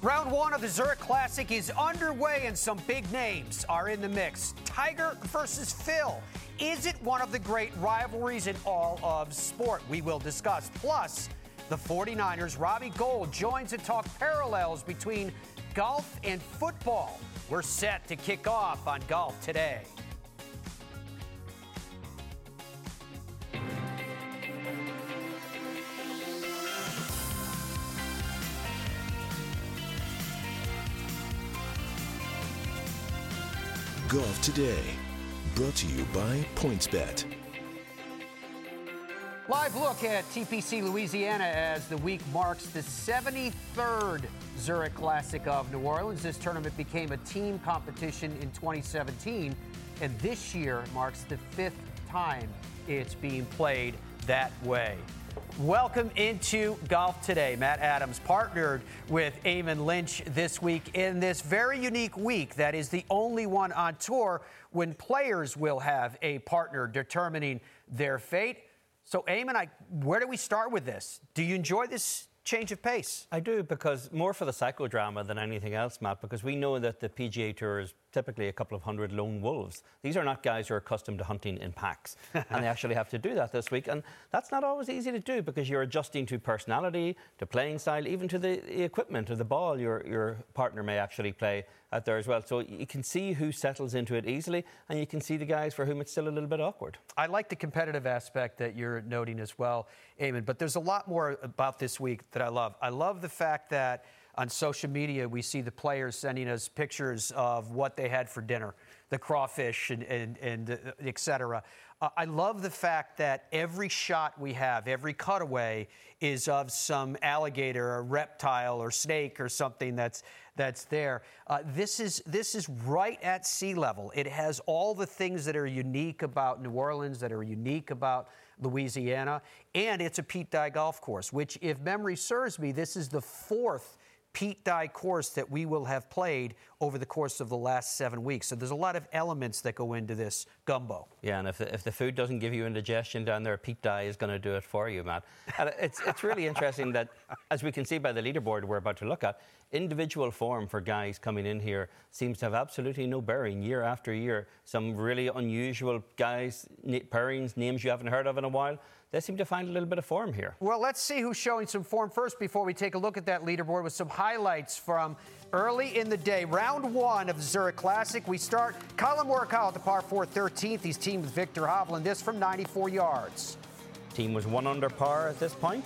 Round one of the Zurich Classic is underway, and some big names are in the mix. Tiger versus Phil. Is it one of the great rivalries in all of sport? We will discuss. Plus, the 49ers, Robbie Gould joins to talk parallels between golf and football. We're set to kick off on golf today. Golf Today, brought to you by PointsBet. Live look at TPC Louisiana as the week marks the 73rd Zurich Classic of New Orleans. This tournament became a team competition in 2017, and this year marks the fifth time it's being played that way. Welcome into Golf Today. Matt Adams partnered with Eamon Lynch this week in this very unique week that is the only one on tour when players will have a partner determining their fate. So, Eamon, I, where do we start with this? Do you enjoy this change of pace? I do because more for the psychodrama than anything else, Matt, because we know that the PGA Tour is typically a couple of hundred lone wolves. These are not guys who are accustomed to hunting in packs, and they actually have to do that this week. And that's not always easy to do because you're adjusting to personality, to playing style, even to the, equipment or the ball your, your partner may actually play out there as well. So you can see who settles into it easily, and you can see the guys for whom it's still a little bit awkward. I like the competitive aspect that you're noting as well, Eamon, but there's a lot more about this week that I love. I love the fact that on social media, we see the players sending us pictures of what they had for dinner, the crawfish and, and, and et cetera. Uh, I love the fact that every shot we have, every cutaway, is of some alligator or reptile or snake or something that's that's there. Uh, this is this is right at sea level. It has all the things that are unique about New Orleans, that are unique about Louisiana, and it's a Pete Dye golf course. Which, if memory serves me, this is the fourth Pete Dye course that we will have played over the course of the last seven weeks. So there's a lot of elements that go into this gumbo. Yeah, and if the, if the food doesn't give you indigestion down there, Pete Dye is going to do it for you, Matt. And it's, it's really interesting that, as we can see by the leaderboard we're about to look at, individual form for guys coming in here seems to have absolutely no bearing year after year. Some really unusual guys, pairings, names you haven't heard of in a while they seem to find a little bit of form here. Well, let's see who's showing some form first before we take a look at that leaderboard with some highlights from early in the day. Round one of the Zurich Classic. We start Collin Morikawa at the par 4 13th. He's teamed with Viktor Hovland. This from 94 yards. Team was one under par at this point.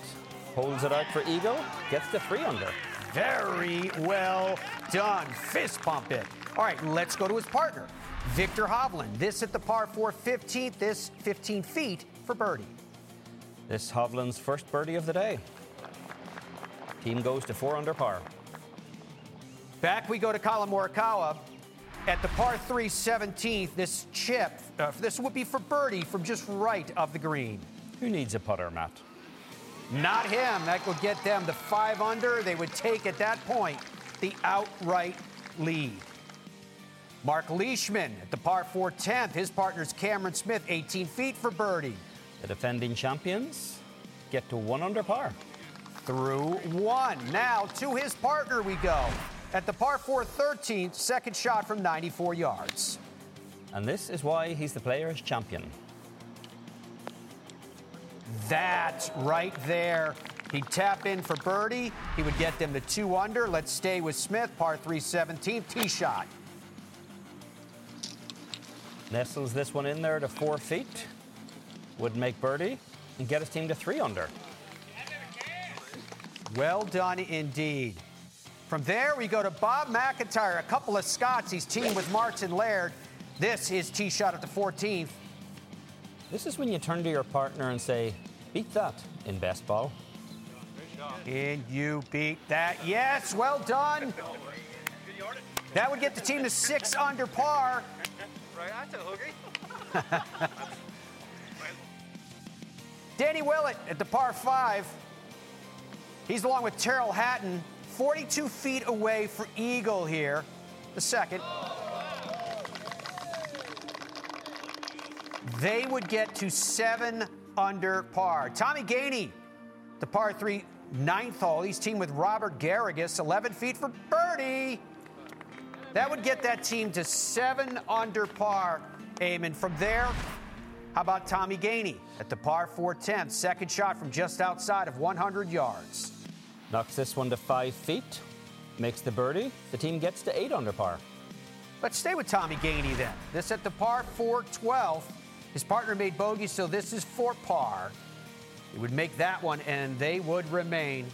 Holds it out for Eagle. Gets the three under. Very well done. Fist pump it. All right, let's go to his partner, Viktor Hovland. This at the par 4 15th. This 15 feet for birdie. This Hovland's first birdie of the day. Team goes to four under par. Back we go to Collin Morikawa at the par 3 17th. This chip, uh, this would be for birdie from just right of the green. Who needs a putter, Matt? Not him. That would get them to five under. They would take at that point the outright lead. Mark Leishman at the par 4 10th. His partner's Cameron Smith, 18 feet for birdie. The defending champions get to one under par. Through one. Now to his partner we go. At the par 4 13th, second shot from 94 yards. And this is why he's the player's champion. That right there. He'd tap in for birdie. He would get them to two under. Let's stay with Smith, par 3 17th, tee shot. Nestles this one in there to four feet would make birdie and get his team to three under. Well done indeed. From there, we go to Bob MacIntyre, a couple of Scots. He's teamed with Martin Laird. This is tee shot at the 14th. This is when you turn to your partner and say, beat that in best ball. And you beat that. Yes, well done. That would get the team to six under par. Danny Willett at the par five. He's along with Tyrrell Hatton, 42 feet away for Eagle here, the second. They would get to seven under par. Tommy Gainey, the par three ninth hole. He's teamed with Robert Garrigus, 11 feet for birdie. That would get that team to seven under par. Eamon. From there, how about Tommy Gainey at the par 4 10th? Second shot from just outside of 100 yards. Knocks this one to five feet, makes the birdie. The team gets to eight under par. Let's stay with Tommy Gainey then. This at the par 4 12. His partner made bogey, so this is for par. He would make that one, and they would remain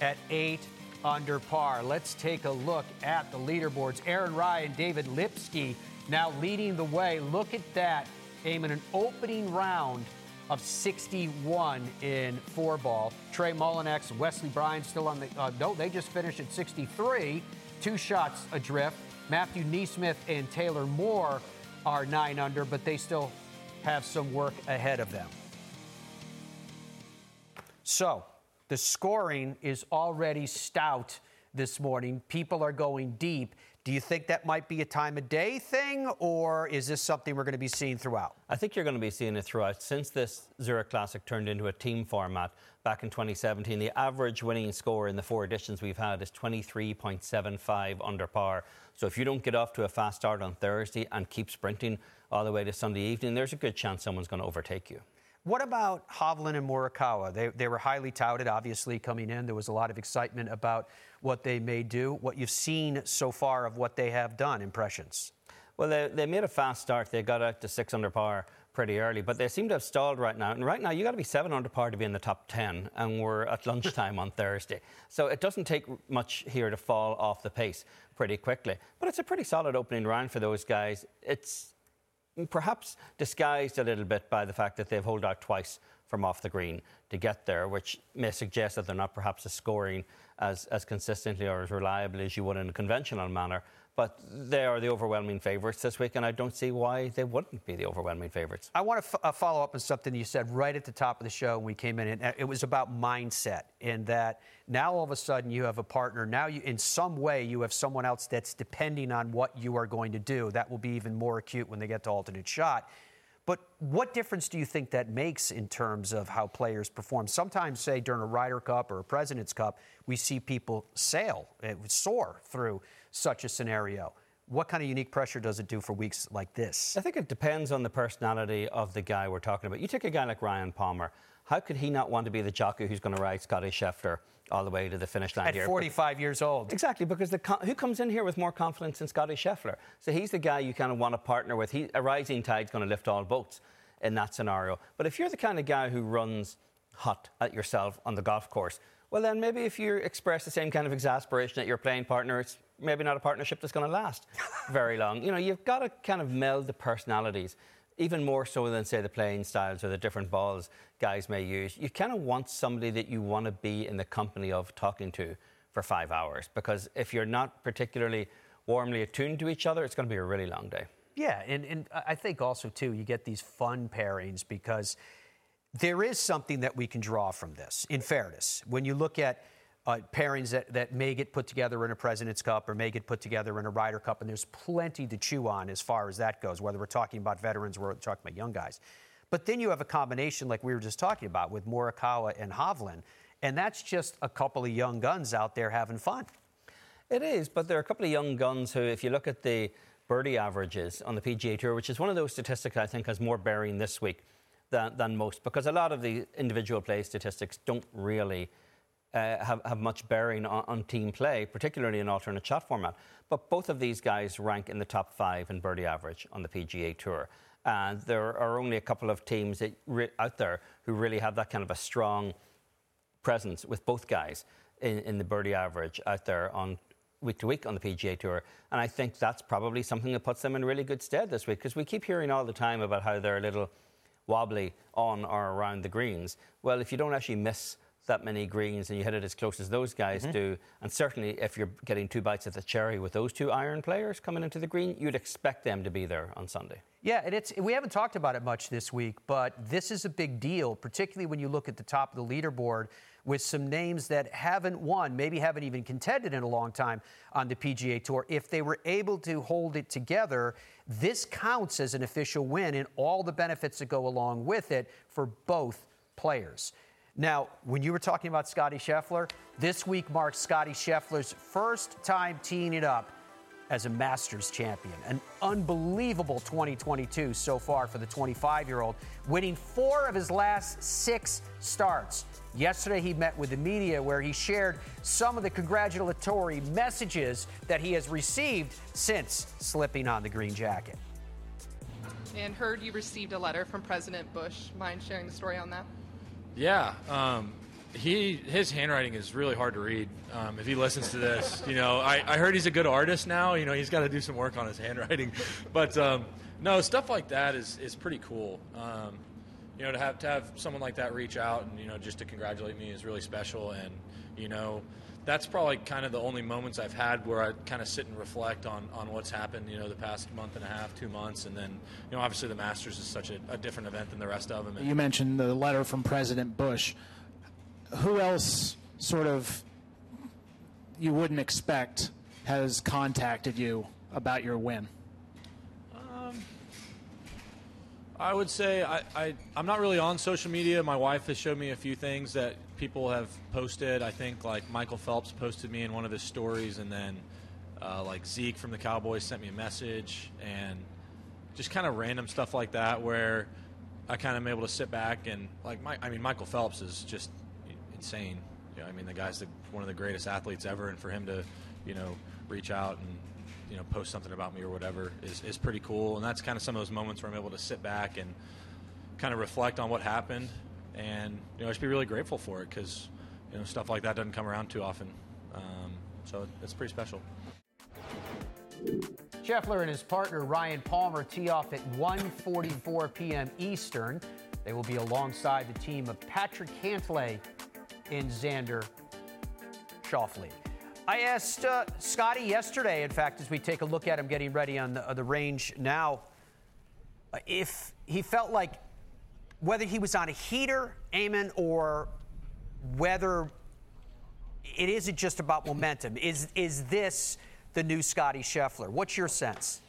at eight under par. Let's take a look at the leaderboards. Aaron Rai and David Lipsky now leading the way. Look at that. Eamon an opening round of 61 in four ball. Trey Mullinax, Wesley Bryan still on the. Uh, no, they just finished at 63, two shots adrift. Matthew NeSmith and Taylor Moore are nine under, but they still have some work ahead of them. So the scoring is already stout this morning. People are going deep. Do you think that might be a time of day thing, or is this something we're going to be seeing throughout? I think you're going to be seeing it throughout. Since this Zurich Classic turned into a team format back in 2017, the average winning score in the four editions we've had is 23.75 under par. So if you don't get off to a fast start on Thursday and keep sprinting all the way to Sunday evening, there's a good chance someone's going to overtake you. What about Hovland and Morikawa? They, they were highly touted, obviously, coming in. There was a lot of excitement about what they may do. What you've seen so far of what they have done, impressions? Well, they, they made a fast start. They got out to six under par pretty early, but they seem to have stalled right now. And right now, you got to be seven under par to be in the top 10, and we're at lunchtime on Thursday. So it doesn't take much here to fall off the pace pretty quickly. But it's a pretty solid opening round for those guys. It's perhaps disguised a little bit by the fact that they've holed out twice from off the green to get there, which may suggest that they're not perhaps as scoring as, as consistently or as reliably as you would in a conventional manner. But they are the overwhelming favourites this week, and I don't see why they wouldn't be the overwhelming favourites. I want to f- uh, follow up on something you said right at the top of the show when we came in. And uh, it was about mindset, in that now all of a sudden you have a partner. Now, you, in some way, you have someone else that's depending on what you are going to do. That will be even more acute when they get to alternate shot. But what difference do you think that makes in terms of how players perform? Sometimes, say during a Ryder Cup or a President's Cup, we see people sail, eh, soar through such a scenario. What kind of unique pressure does it do for weeks like this? I think it depends on the personality of the guy we're talking about. You take a guy like Ryan Palmer. How could he not want to be the jockey who's going to ride Scotty Scheffler all the way to the finish line At here? 45 years old. Exactly, because the, who comes in here with more confidence than Scotty Scheffler? So he's the guy you kind of want to partner with. He, a rising tide's going to lift all boats in that scenario. But if you're the kind of guy who runs hot at yourself on the golf course, well, then maybe if you express the same kind of exasperation at your playing partner, it's maybe not a partnership that's going to last very long. You know, you've got to kind of meld the personalities, even more so than, say, the playing styles or the different balls guys may use. You kind of want somebody that you want to be in the company of talking to for five hours, because if you're not particularly warmly attuned to each other, it's going to be a really long day. Yeah, and, and I think also, too, you get these fun pairings because there is something that we can draw from this, in fairness. When you look at uh, pairings that, that may get put together in a President's Cup or may get put together in a Ryder Cup, and there's plenty to chew on as far as that goes, whether we're talking about veterans or talking about young guys. But then you have a combination like we were just talking about with Morikawa and Hovland, and that's just a couple of young guns out there having fun. It is, but there are a couple of young guns who, if you look at the birdie averages on the PGA Tour, which is one of those statistics I think has more bearing this week than, than most, because a lot of the individual play statistics don't really uh, have, have much bearing on, on, team play, particularly in alternate shot format. But both of these guys rank in the top five in birdie average on the PGA Tour. And there are only a couple of teams re- out there who really have that kind of a strong presence with both guys in, in the birdie average out there on week to week on the PGA Tour. And I think that's probably something that puts them in really good stead this week because we keep hearing all the time about how they're a little wobbly on or around the greens. Well, if you don't actually miss that many greens and you hit it as close as those guys mm-hmm. do. And certainly, if you're getting two bites at the cherry with those two iron players coming into the green, you'd expect them to be there on Sunday. Yeah, and it's we haven't talked about it much this week, but this is a big deal, particularly when you look at the top of the leaderboard with some names that haven't won, maybe haven't even contended in a long time on the PGA Tour. If they were able to hold it together, this counts as an official win and all the benefits that go along with it for both players. Now, when you were talking about Scotty Scheffler, this week marks Scotty Scheffler's first time teeing it up as a Masters champion. An unbelievable 2022 so far for the 25 year old, winning four of his last six starts. Yesterday, he met with the media where he shared some of the congratulatory messages that he has received since slipping on the green jacket. And heard you received a letter from President Bush. Mind sharing the story on that? Yeah, um, he his handwriting is really hard to read. Um, if he listens to this, you know, I, I heard he's a good artist now. You know, he's got to do some work on his handwriting, but um, no, stuff like that is is pretty cool. Um, you know, to have to have someone like that reach out and you know just to congratulate me is really special, and you know. That's probably kind of the only moments I've had where I kind of sit and reflect on, on what's happened, you know, the past month and a half, two months, and then, you know, obviously the Masters is such a, a different event than the rest of them. And, You mentioned the letter from President Bush. Who else, sort of, you wouldn't expect has contacted you about your win? Um, I would say I, I, I'm not really on social media. My wife has showed me a few things that people have posted. I think like Michael Phelps posted me in one of his stories, and then uh, like Zeke from the Cowboys sent me a message, and just kind of random stuff like that where I kind of am able to sit back and like my, I mean Michael Phelps is just insane. I mean the guy's the, one of the greatest athletes ever, and for him to you know reach out and you know post something about me or whatever is, is pretty cool and that's kind of some of those moments where i'm able to sit back and kind of reflect on what happened and you know I just be really grateful for it because you know stuff like that doesn't come around too often um, so it's pretty special Scheffler and his partner Ryan Palmer tee off at 1:44 p.m. Eastern. They will be alongside the team of Patrick Cantlay and Xander Schauffele. I asked uh, Scotty yesterday, in fact, as we take a look at him getting ready on the, uh, the range now, uh, if he felt like whether he was on a heater, Eamon, or whether it isn't just about momentum. Is is this the new Scotty Scheffler? What's your sense?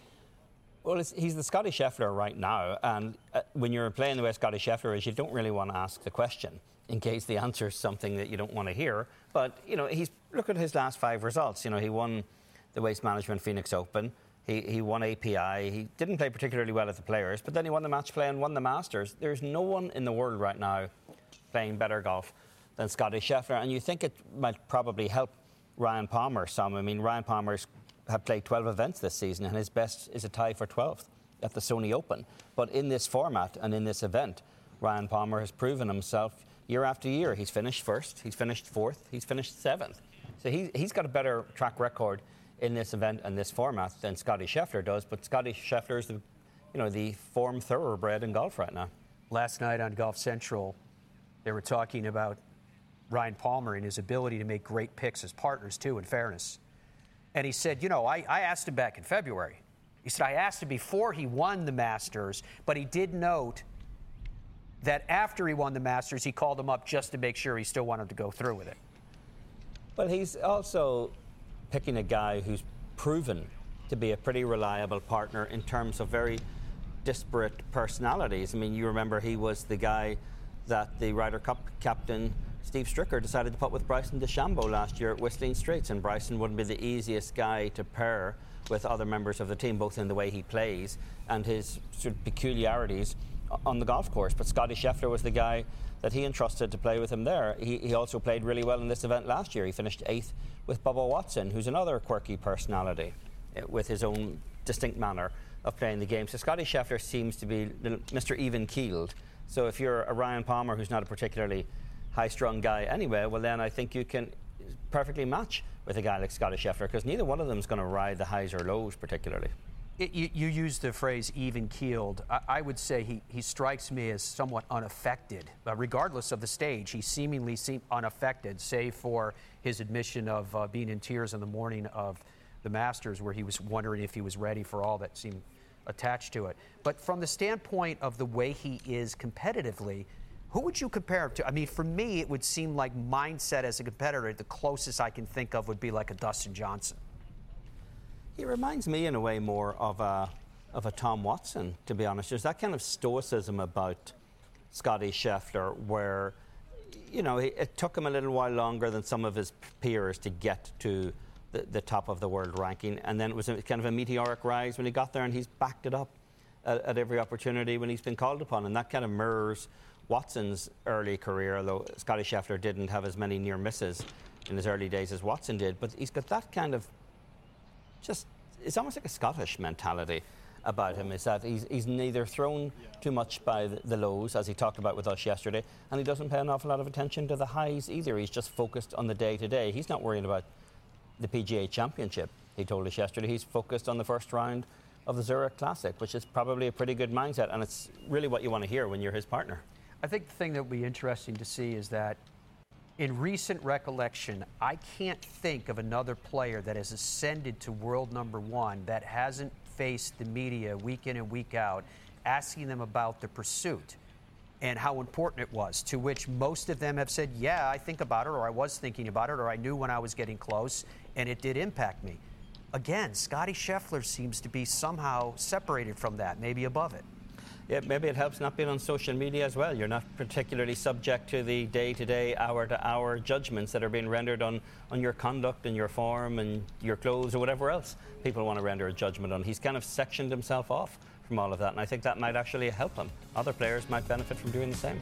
Well, he's the Scotty Scheffler right now, and uh, when you're playing the way Scotty Scheffler is, you don't really want to ask the question in case the answer is something that you don't want to hear. But you know, he's look at his last five results. You know, he won the Waste Management Phoenix Open. He, he won API. He didn't play particularly well at the Players, but then he won the match play and won the Masters. There's no one in the world right now playing better golf than Scotty Scheffler, and you think it might probably help Ryan Palmer some. I mean, Ryan Palmer's had played 12 events this season, and his best is a tie for 12th at the Sony Open. But in this format and in this event, Ryan Palmer has proven himself year after year. He's finished first, he's finished fourth, he's finished seventh. So he, he's got a better track record in this event and this format than Scotty Scheffler does. But Scotty Scheffler is the, you know, the form thoroughbred in golf right now. Last night on Golf Central, they were talking about Ryan Palmer and his ability to make great picks as partners, too, in fairness. And he said, You know, I, I asked him back in February. He said, I asked him before he won the Masters, but he did note that after he won the Masters, he called him up just to make sure he still wanted to go through with it. But he's also picking a guy who's proven to be a pretty reliable partner in terms of very disparate personalities. I mean, you remember he was the guy that the Ryder Cup captain Steve Stricker decided to put with Bryson DeChambeau last year at Whistling Straits, and Bryson wouldn't be the easiest guy to pair with other members of the team, both in the way he plays and his sort of peculiarities on the golf course. But Scotty Scheffler was the guy that he entrusted to play with him there. He, he also played really well in this event last year. He finished eighth with Bubba Watson, who's another quirky personality eh, with his own distinct manner of playing the game. So Scotty Scheffler seems to be Mr. Even keeled. So if you're a Ryan Palmer who's not a particularly high strung guy anyway, well, then I think you can perfectly match with a guy like Scotty Scheffler because neither one of them is going to ride the highs or lows particularly. It, you, you used the phrase even keeled. I, I, would say he, he strikes me as somewhat unaffected. Uh, regardless of the stage, he seemingly seemed unaffected, save for his admission of uh, being in tears on the morning of the Masters, where he was wondering if he was ready for all that seemed attached to it. But from the standpoint of the way he is competitively, who would you compare him to? I mean, for me, it would seem like mindset as a competitor, the closest I can think of would be like a Dustin Johnson. He reminds me, in a way, more of a of a Tom Watson, to be honest. There's that kind of stoicism about Scotty Scheffler, where you know, it took him a little while longer than some of his peers to get to the, the top of the world ranking. And then it was a, kind of a meteoric rise when he got there, and he's backed it up at, at every opportunity when he's been called upon. And that kind of mirrors Watson's early career, although Scotty Scheffler didn't have as many near misses in his early days as Watson did. But he's got that kind of just, it's almost like a Scottish mentality about him is that he's, he's neither thrown too much by the, the lows, as he talked about with us yesterday, and he doesn't pay an awful lot of attention to the highs either. He's just focused on the day to day. He's not worrying about the PGA Championship. He told us yesterday he's focused on the first round of the Zurich Classic, which is probably a pretty good mindset, and it's really what you want to hear when you're his partner. I think the thing that will be interesting to see is that in recent recollection, I can't think of another player that has ascended to world number one that hasn't faced the media week in and week out asking them about the pursuit and how important it was, to which most of them have said, Yeah, I think about it, or I was thinking about it, or I knew when I was getting close, and it did impact me. Again, Scotty Scheffler seems to be somehow separated from that, maybe above it. Yeah, maybe it helps not being on social media as well. You're not particularly subject to the day to day, hour to hour judgments that are being rendered on, on your conduct and your form and your clothes or whatever else people want to render a judgment on. He's kind of sectioned himself off from all of that, and I think that might actually help him. Other players might benefit from doing the same.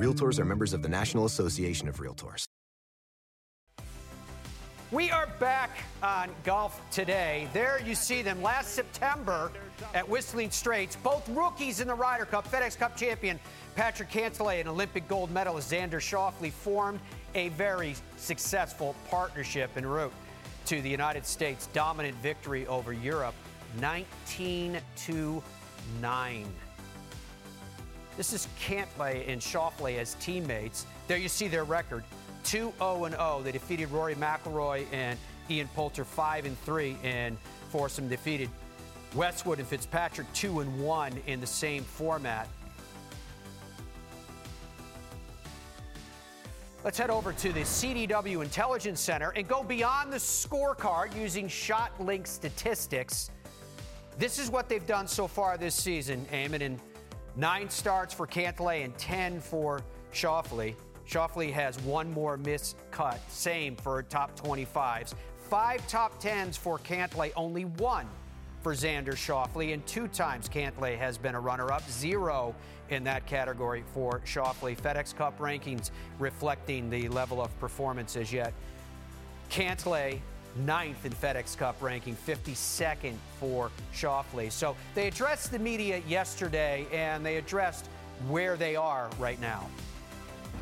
Realtors are members of the National Association of Realtors. We are back on Golf Today. There you see them last September at Whistling Straits. Both rookies in the Ryder Cup, FedEx Cup champion Patrick Cantlay and Olympic gold medalist Xander Schauffele formed a very successful partnership en route to the United States' dominant victory over Europe, 19 to 9. This is Cantlay and Schauffele as teammates. There you see their record 2 0 0. They defeated Rory McIlroy and Ian Poulter 5 and 3, and Foursome defeated Westwood and Fitzpatrick 2 and 1 in the same format. Let's head over to the CDW Intelligence Center and go beyond the scorecard using ShotLink statistics. This is what they've done so far this season, Eamon, and nine starts for Cantlay and 10 for Schauffele. Schauffele has one more missed cut, same for top 25s. Five top 10s for Cantlay, only one for Xander Schauffele, and two times Cantlay has been a runner-up, zero in that category for Schauffele. FedEx Cup rankings reflecting the level of performance as yet. Cantlay ninth in FedEx Cup ranking, 52nd for Schauffele. So they addressed the media yesterday, and they addressed where they are right now.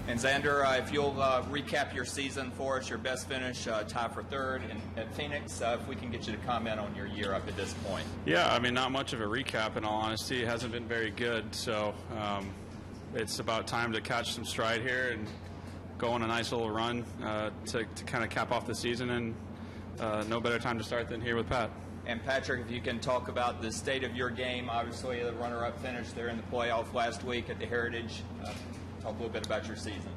And Xander, uh, if you'll uh, recap your season for us, your best finish, uh, tie for third in, at Phoenix, uh, if we can get you to comment on your year up at this point. Yeah, I mean, not much of a recap in all honesty. It hasn't been very good, so um, it's about time to catch some stride here and go on a nice little run uh, to, to kind of cap off the season, and uh, no better time to start than here with Pat. And Patrick, if you can talk about the state of your game, obviously the runner-up finish there in the playoff last week at the Heritage talk a little bit about your season.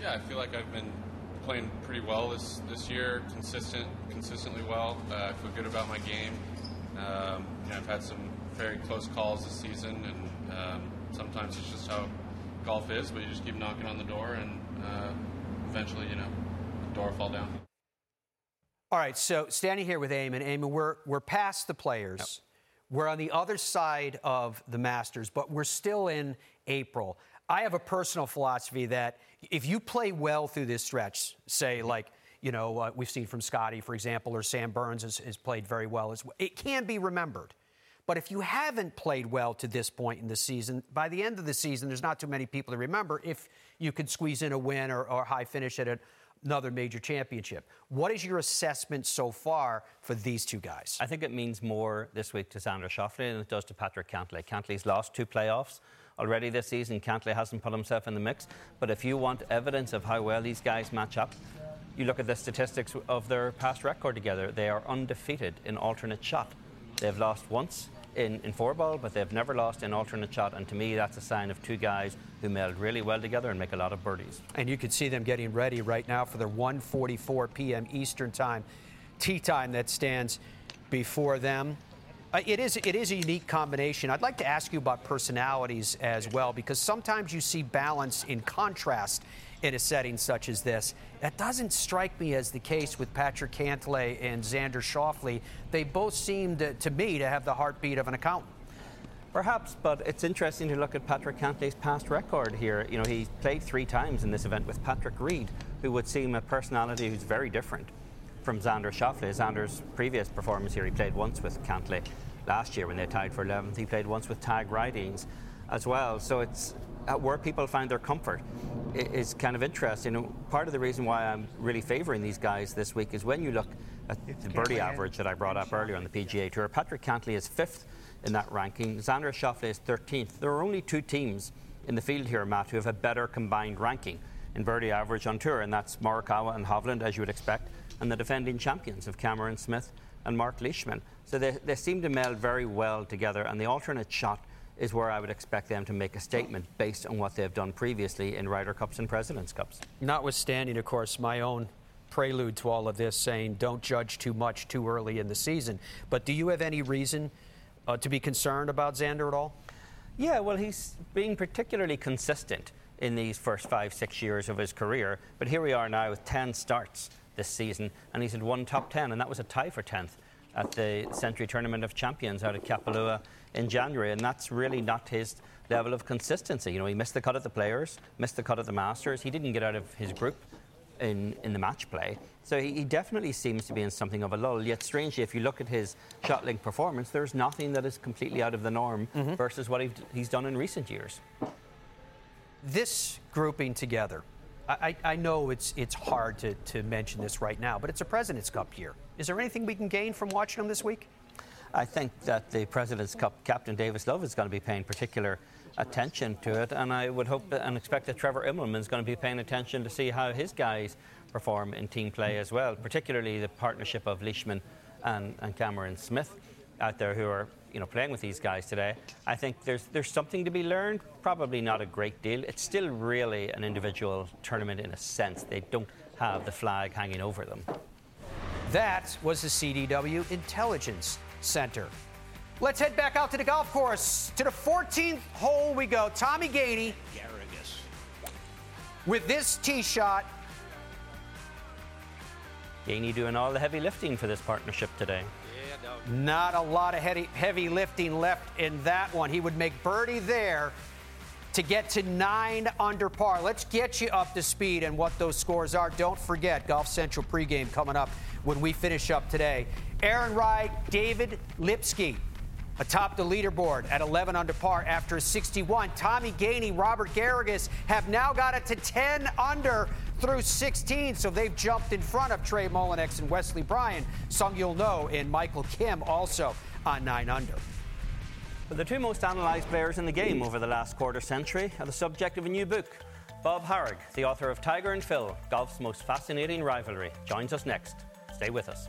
Yeah, I feel like I've been playing pretty well this this year, consistent, consistently well. Uh, I feel good about my game. Um, you know, I've had some very close calls this season, and um, sometimes it's just how golf is. But you just keep knocking on the door, and uh, eventually, you know, the door will fall down. All right, so standing here with Eamon, Eamon, we're, we're past the players. Yep. We're on the other side of the Masters, but we're still in April. I have a personal philosophy that if you play well through this stretch, say like you know uh, we've seen from Scotty, for example, or Sam Burns has, has played very well as well, it can be remembered. But if you haven't played well to this point in the season, by the end of the season, there's not too many people to remember if you could squeeze in a win or, or high finish at another major championship. What is your assessment so far for these two guys? I think it means more this week to Xander Schauffele than it does to Patrick Cantlay. Cantlay's lost two playoffs already this season. Cantlay hasn't put himself in the mix. But if you want evidence of how well these guys match up, you look at the statistics of their past record together. They are undefeated in alternate shot. They've lost once in, in four ball, but they've never lost in alternate shot. And to me, that's a sign of two guys who meld really well together and make a lot of birdies. And you can see them getting ready right now for their 1:44 p.m. Eastern time, tee time that stands before them. Uh, it is it is a unique combination. I'd like to ask you about personalities as well because sometimes you see balance in contrast in a setting such as this. That doesn't strike me as the case with Patrick Cantlay and Xander Schauffele. They both seem to, to me to have the heartbeat of an accountant. Perhaps, but it's interesting to look at Patrick Cantlay's past record here. You know, he played three times in this event with Patrick Reed, who would seem a personality who's very different from Xander Schauffele. Xander's previous performance here, he played once with Cantlay last year when they tied for 11th. He played once with Tag Ridings as well. So it's where people find their comfort is kind of interesting. Part of the reason why I'm really favouring these guys this week is when you look at the birdie average that I brought up earlier on the PGA Tour. Patrick Cantlay is fifth in that ranking. Xander Schauffele is 13th. There are only two teams in the field here, Matt, who have a better combined ranking in birdie average on tour, and that's Morikawa and Hovland, as you would expect, and the defending champions of Cameron Smith and Mark Leishman. So they, they seem to meld very well together, and the alternate shot is where I would expect them to make a statement based on what they've done previously in Ryder Cups and Presidents Cups. Notwithstanding, of course, my own prelude to all of this saying don't judge too much too early in the season. But do you have any reason uh, to be concerned about Xander at all? Yeah, well, he's being particularly consistent in these first five, six years of his career. But here we are now with 10 starts this season, and he's had one top 10, and that was a tie for 10th at the Sentry Tournament of Champions out at Kapalua in January, and that's really not his level of consistency. You know, he missed the cut at the Players, missed the cut at the Masters. He didn't get out of his group in, in the match play. So he, he, definitely seems to be in something of a lull. Yet, strangely, if you look at his ShotLink performance, there's nothing that is completely out of the norm mm-hmm. versus what he's done in recent years. This grouping together, I, I, know it's, it's hard to, to mention this right now, but it's a President's Cup year. Is there anything we can gain from watching him this week? I think that the President's Cup captain Davis Love is going to be paying particular attention to it, and I would hope and expect that Trevor Immelman is going to be paying attention to see how his guys perform in team play as well, particularly the partnership of Leishman and, and Cameron Smith out there who are you know playing with these guys today. I think there's there's something to be learned. Probably not a great deal. It's still really an individual tournament in a sense. They don't have the flag hanging over them. That was the CDW Intelligence Center. Let's head back out to the golf course. To the 14th hole we go. Tommy Gainey Garrigus. with this tee shot. Gainey doing all the heavy lifting for this partnership today. Not a lot of heavy, heavy lifting left in that one. He would make birdie there to get to nine under par. Let's get you up to speed and what those scores are. Don't forget, Golf Central pregame coming up when we finish up today. Aaron Rai, David Lipsky atop the leaderboard at 11 under par after a 61. Tommy Gainey, Robert Garrigus have now got it to 10 under through 16, so they've jumped in front of Trey Mullinax and Wesley Bryan. some you'll know, and Michael Kim also on 9 under. The two most analysed players in the game over the last quarter century are the subject of a new book. Bob Harig, the author of Tiger and Phil, Golf's Most Fascinating Rivalry, joins us next. Stay with us.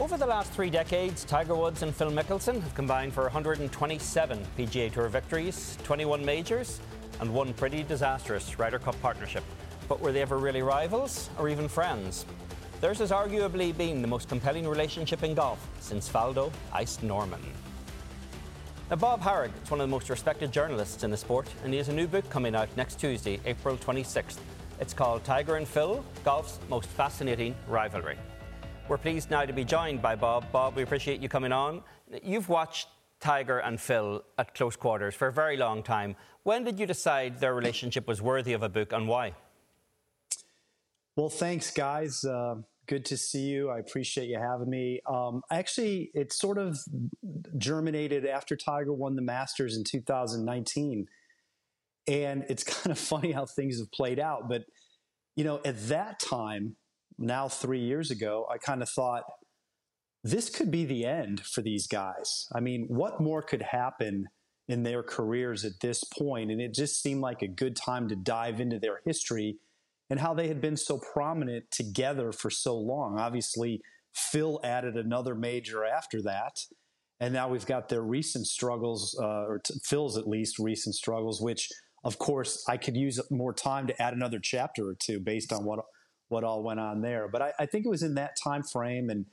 Over the last three decades, Tiger Woods and Phil Mickelson have combined for 127 PGA Tour victories, 21 majors, and one pretty disastrous Ryder Cup partnership. But were they ever really rivals or even friends? Theirs has arguably been the most compelling relationship in golf since Faldo iced Norman. Now, Bob Harig is one of the most respected journalists in the sport, and he has a new book coming out next Tuesday, April 26th. It's called Tiger and Phil Golf's Most Fascinating Rivalry. We're pleased now to be joined by Bob. Bob, we appreciate you coming on. You've watched Tiger and Phil at close quarters for a very long time. When did you decide their relationship was worthy of a book and why? Well, thanks, guys. Uh, good to see you. I appreciate you having me. Um, actually, it sort of germinated after Tiger won the Masters in 2019. And it's kind of funny how things have played out. But, you know, at that time, now three years ago, I kind of thought this could be the end for these guys. I mean, what more could happen in their careers at this point? And it just seemed like a good time to dive into their history and how they had been so prominent together for so long. Obviously, Phil added another major after that. And now we've got their recent struggles, uh, or t- Phil's at least recent struggles, which, of course, I could use more time to add another chapter or two based on what what all went on there. But I, I think it was in that time frame, and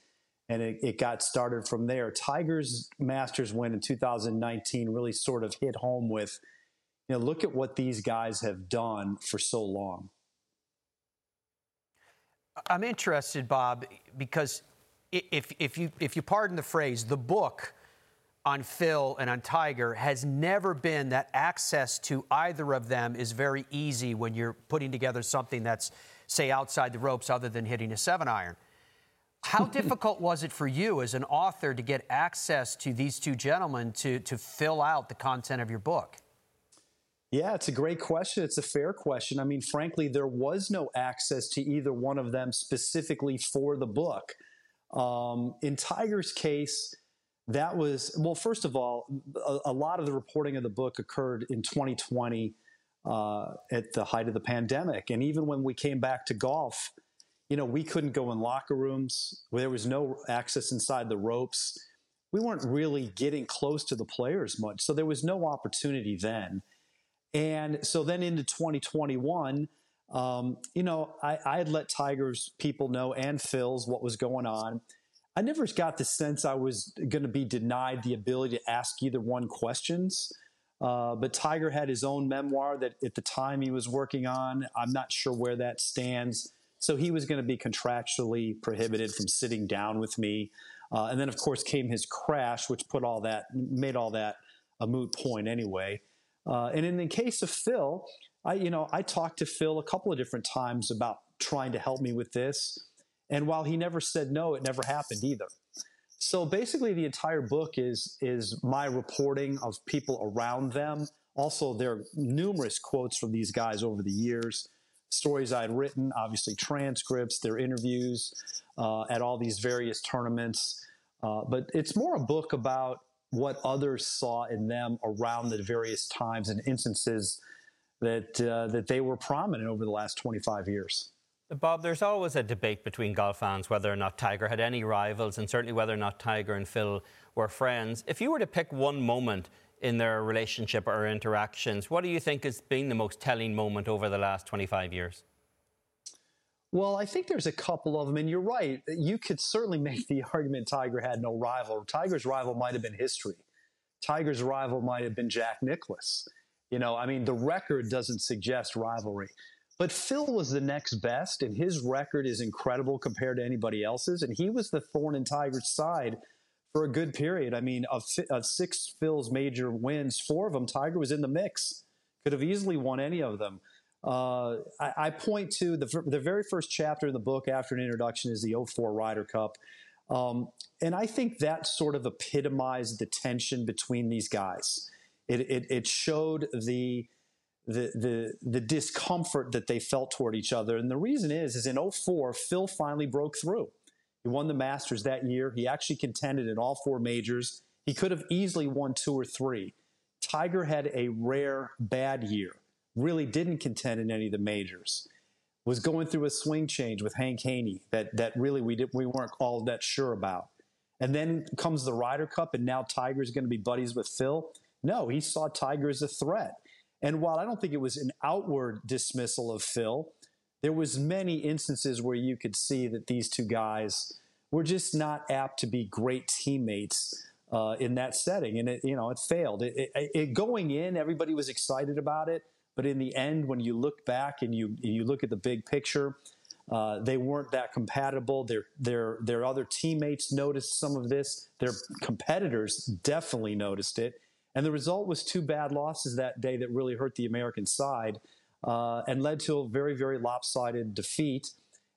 and it, it, got started from there. Tigers Masters win in 2019 really sort of hit home with, you know, look at what these guys have done for so long. I'm interested, Bob, because if if you if you pardon the phrase, the book on Phil and on Tiger has never been that access to either of them is very easy when you're putting together something that's say, outside the ropes other than hitting a seven iron. How difficult was it for you as an author to get access to these two gentlemen to, to fill out the content of your book? Yeah, it's a great question. It's a fair question. I mean, frankly, there was no access to either one of them specifically for the book. Um, in Tiger's case, that was, well, first of all, a, a lot of the reporting of the book occurred in 2020 uh, at the height of the pandemic. And even when we came back to golf, you know, we couldn't go in locker rooms. There was no access inside the ropes. We weren't really getting close to the players much. So there was no opportunity then. And so then into 2021, um, you know, I, I had let Tigers people know and Phil's what was going on. I never got the sense I was going to be denied the ability to ask either one questions. Uh, but Tiger had his own memoir that at the time he was working on. I'm not sure where that stands. So he was going to be contractually prohibited from sitting down with me. Uh, and then, of course, came his crash, which put all that, made all that a moot point anyway. Uh, and in the case of Phil, I, you know, I talked to Phil a couple of different times about trying to help me with this. And while he never said no, it never happened either. So basically, the entire book is is my reporting of people around them. Also, there are numerous quotes from these guys over the years. stories I'd written, obviously transcripts, their interviews uh, at all these various tournaments. Uh, but it's more a book about what others saw in them around the various times and instances that uh, that they were prominent over the last 25 years. Bob, there's always a debate between golf fans whether or not Tiger had any rivals, and certainly whether or not Tiger and Phil were friends. If you were to pick one moment in their relationship or interactions, what do you think has been the most telling moment over the last 25 years? Well, I think there's a couple of them, and you're right. You could certainly make the argument Tiger had no rival. Tiger's rival might have been history. Tiger's rival might have been Jack Nicklaus. You know, I mean, the record doesn't suggest rivalry. But Phil was the next best, and his record is incredible compared to anybody else's. And he was the thorn in Tiger's side for a good period. I mean, of, of six Phil's major wins, four of them, Tiger was in the mix. Could have easily won any of them. Uh, I, I, point to the, the very first chapter in the book after an introduction is the 04 Ryder Cup. Um, and I think that sort of epitomized the tension between these guys. It, it, it showed the, the, the, discomfort that they felt toward each other. And the reason is, is in 04, Phil finally broke through. He won the Masters that year. He actually contended in all four majors. He could have easily won two or three. Tiger had a rare bad year really didn't contend in any of the majors. Was going through a swing change with Hank Haney that that really we did we weren't all that sure about. And then comes the Ryder Cup, and now Tiger's going to be buddies with Phil. No, he saw Tiger as a threat. And while I don't think it was an outward dismissal of Phil, there was many instances where you could see that these two guys were just not apt to be great teammates uh, in that setting, and it you know it failed. It, it, it, going in, everybody was excited about it. But in the end, when you look back and you you look at the big picture, uh, they weren't that compatible. Their their their other teammates noticed some of this. Their competitors definitely noticed it, and the result was two bad losses that day that really hurt the American side uh, and led to a very very lopsided defeat.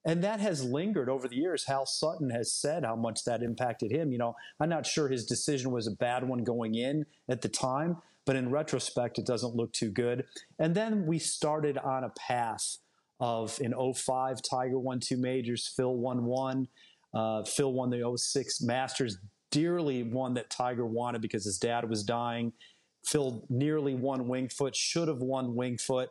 And that has lingered over the years. Hal Sutton has said how much that impacted him. You know, I'm not sure his decision was a bad one going in at the time, but in retrospect, it doesn't look too good. And then we started on a path of in 05, Tiger won two majors, Phil won one. Uh, Phil won the 06 Masters, dearly one that Tiger wanted because his dad was dying. Phil nearly won Winged Foot, should have won Winged Foot.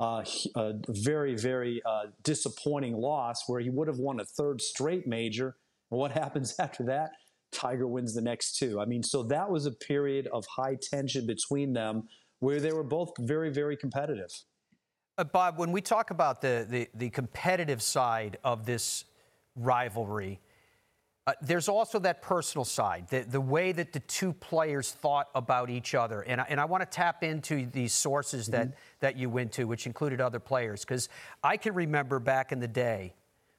Uh, a very, very uh, disappointing loss where he would have won a third straight major. And what happens after that? Tiger wins the next two. I mean, so that was a period of high tension between them where they were both very, very competitive. Uh, Bob, when we talk about the, the, the competitive side of this rivalry, uh, there's also that personal side, the, the way that the two players thought about each other. And I, and I want to tap into these sources mm-hmm. that, that you went to, which included other players, because I can remember back in the day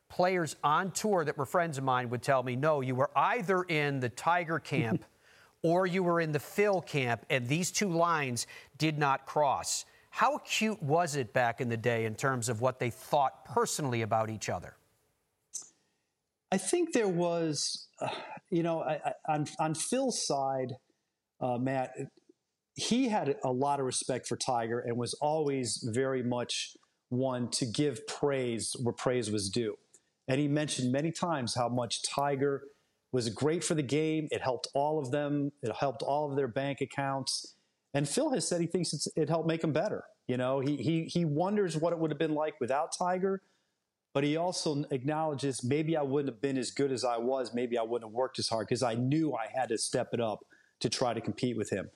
players on tour that were friends of mine would tell me, no, you were either in the Tiger camp or you were in the Phil camp, and these two lines did not cross. How acute was it back in the day in terms of what they thought personally about each other? I think there was, uh, you know, I, I, on, on Phil's side, uh, Matt, he had a lot of respect for Tiger and was always very much one to give praise where praise was due. And he mentioned many times how much Tiger was great for the game. It helped all of them. It helped all of their bank accounts. And Phil has said he thinks it helped make him better. You know, he, he, he wonders what it would have been like without Tiger, but he also acknowledges maybe I wouldn't have been as good as I was. Maybe I wouldn't have worked as hard because I knew I had to step it up to try to compete with him.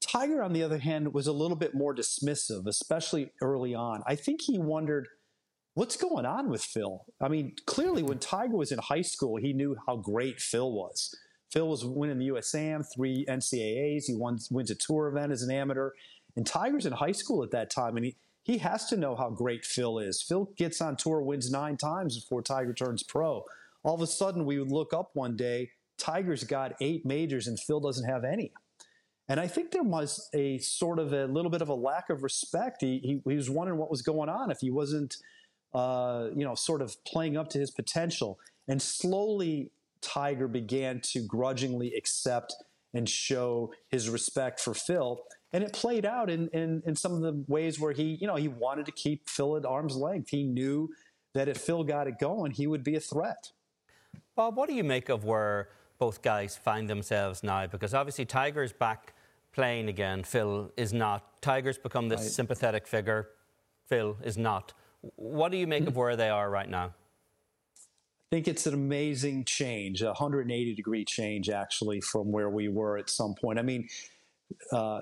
Tiger, on the other hand, was a little bit more dismissive, especially early on. I think he wondered – what's going on with Phil? I mean, clearly when Tiger was in high school, he knew how great Phil was. Phil was winning the USAM, three NCAAs. He won, wins a tour event as an amateur. And Tiger's in high school at that time, and he, he has to know how great Phil is. Phil gets on tour, wins nine times before Tiger turns pro. All of a sudden, we would look up one day, Tiger's got eight majors, and Phil doesn't have any. And I think there was a sort of a little bit of a lack of respect. He, he, he was wondering what was going on if he wasn't – uh, you know, sort of playing up to his potential. And slowly, Tiger began to grudgingly accept and show his respect for Phil. And it played out in, in, in some of the ways where he, you know, he wanted to keep Phil at arm's length. He knew that if Phil got it going, he would be a threat. Bob, what do you make of where both guys find themselves now? Because obviously Tiger's back playing again. Phil is not. Tiger's become this right. sympathetic figure. Phil is not. What do you make of mm-hmm. where they are right now? I think it's an amazing change, a 180 degree change actually from where we were at some point. I mean, uh,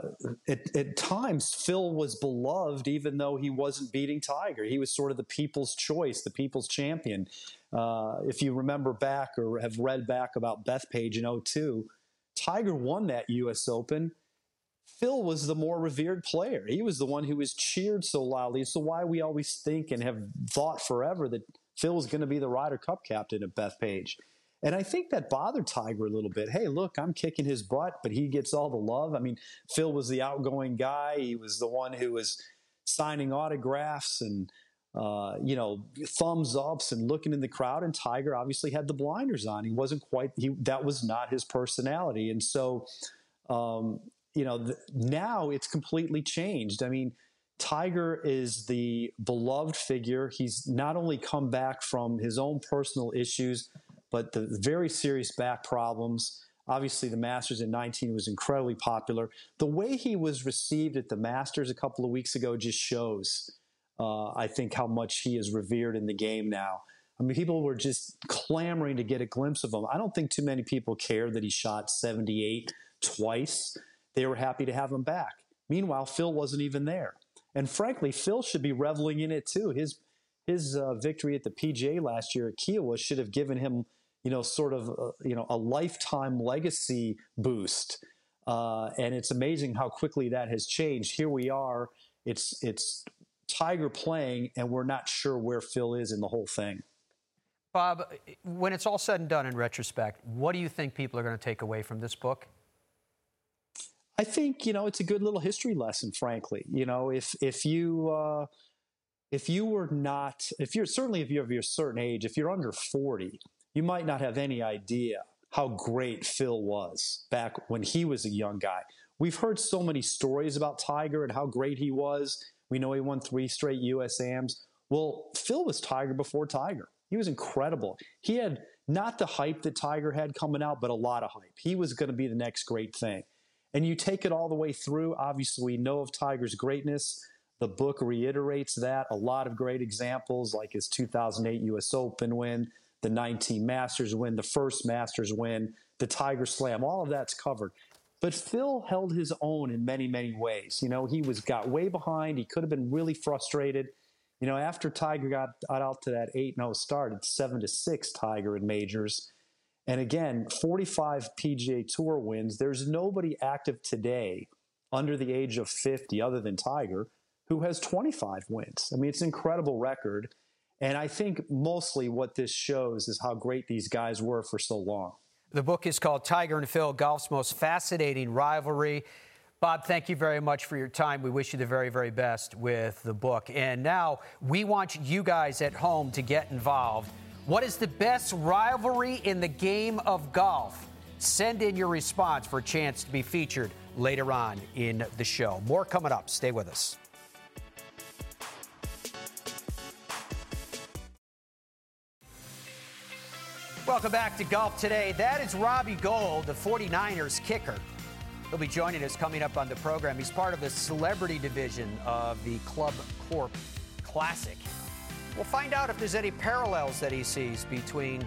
at, at, times Phil was beloved even though he wasn't beating Tiger. He was sort of the people's choice, the people's champion. Uh, if you remember back or have read back about Bethpage in 02, Tiger won that U.S. Open. Phil was the more revered player. He was the one who was cheered so loudly. So why we always think and have thought forever that Phil was going to be the Ryder Cup captain at Bethpage. And I think that bothered Tiger a little bit. Hey, look, I'm kicking his butt, but he gets all the love. I mean, Phil was the outgoing guy. He was the one who was signing autographs and uh, you know thumbs ups and looking in the crowd. And Tiger obviously had the blinders on. He wasn't quite. He that was not his personality. And so, um, you know, th- now it's completely changed. I mean. Tiger is the beloved figure. He's not only come back from his own personal issues, but the very serious back problems. Obviously, the Masters in 19 was incredibly popular. The way he was received at the Masters a couple of weeks ago just shows, uh, I think, how much he is revered in the game now. I mean, people were just clamoring to get a glimpse of him. I don't think too many people cared that he shot 78 twice. They were happy to have him back. Meanwhile, Phil wasn't even there. And frankly, Phil should be reveling in it too. His his uh, victory at the PGA last year at Kiawah should have given him you know, sort of, uh, you know, a lifetime legacy boost. Uh, and it's amazing how quickly that has changed. Here we are. It's it's Tiger playing, and we're not sure where Phil is in the whole thing. Bob, when it's all said and done in retrospect, what do you think people are going to take away from this book? I think you know it's a good little history lesson. Frankly, you know, if if you uh, if you were not if you're certainly if you're of a certain age, if you're under forty, you might not have any idea how great Phil was back when he was a young guy. We've heard so many stories about Tiger and how great he was. We know he won three straight US AMs. Well, Phil was Tiger before Tiger. He was incredible. He had not the hype that Tiger had coming out, but a lot of hype. He was going to be the next great thing. And you take it all the way through. Obviously, we know of Tiger's greatness. The book reiterates that. A lot of great examples, like his 2008 US Open win, the 19 Masters win, the first Masters win, the Tiger Slam, all of that's covered. But Phil held his own in many, many ways. You know, he was got way behind. He could have been really frustrated. You know, after Tiger got, got out to that 8 0 start, it's 7 to 6 Tiger in majors. And again, 45 PGA Tour wins. There's nobody active today under the age of 50 other than Tiger who has 25 wins. I mean, it's an incredible record. And I think mostly what this shows is how great these guys were for so long. The book is called Tiger and Phil Golf's Most Fascinating Rivalry. Bob, thank you very much for your time. We wish you the very, very best with the book. And now we want you guys at home to get involved. What is the best rivalry in the game of golf? Send in your response for a chance to be featured later on in the show. More coming up. Stay with us. Welcome back to Golf Today. That is Robbie Gould, the 49ers kicker. He'll be joining us coming up on the program. He's part of the celebrity division of the Club Corp Classic. We'll find out if there's any parallels that he sees between